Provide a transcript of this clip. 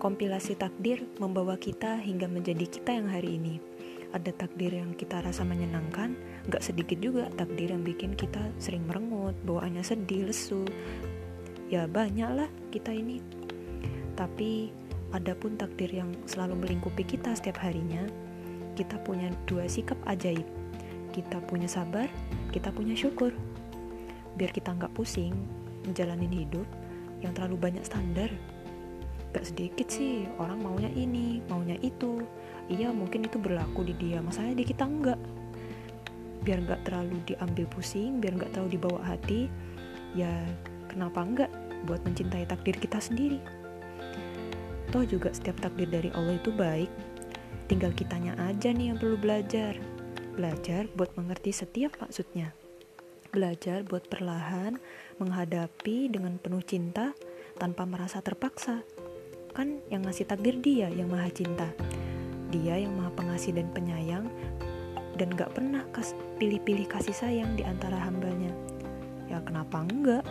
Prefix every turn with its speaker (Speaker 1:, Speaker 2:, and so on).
Speaker 1: Kompilasi takdir membawa kita hingga menjadi kita yang hari ini. Ada takdir yang kita rasa menyenangkan, gak sedikit juga takdir yang bikin kita sering merengut, bawaannya sedih, lesu. Ya banyak lah kita ini. Tapi ada pun takdir yang selalu melingkupi kita setiap harinya. Kita punya dua sikap ajaib. Kita punya sabar, kita punya syukur. Biar kita nggak pusing menjalanin hidup yang terlalu banyak standar gak sedikit sih orang maunya ini maunya itu. Iya mungkin itu berlaku di dia masalahnya di kita enggak biar nggak terlalu diambil pusing biar nggak terlalu dibawa hati ya kenapa enggak buat mencintai takdir kita sendiri? Toh juga setiap takdir dari Allah itu baik. Tinggal kitanya aja nih yang perlu belajar. Belajar buat mengerti setiap maksudnya. Belajar buat perlahan menghadapi dengan penuh cinta tanpa merasa terpaksa kan yang ngasih takdir dia yang maha cinta dia yang maha pengasih dan penyayang dan gak pernah pilih-pilih kasih sayang di antara hambanya ya kenapa enggak?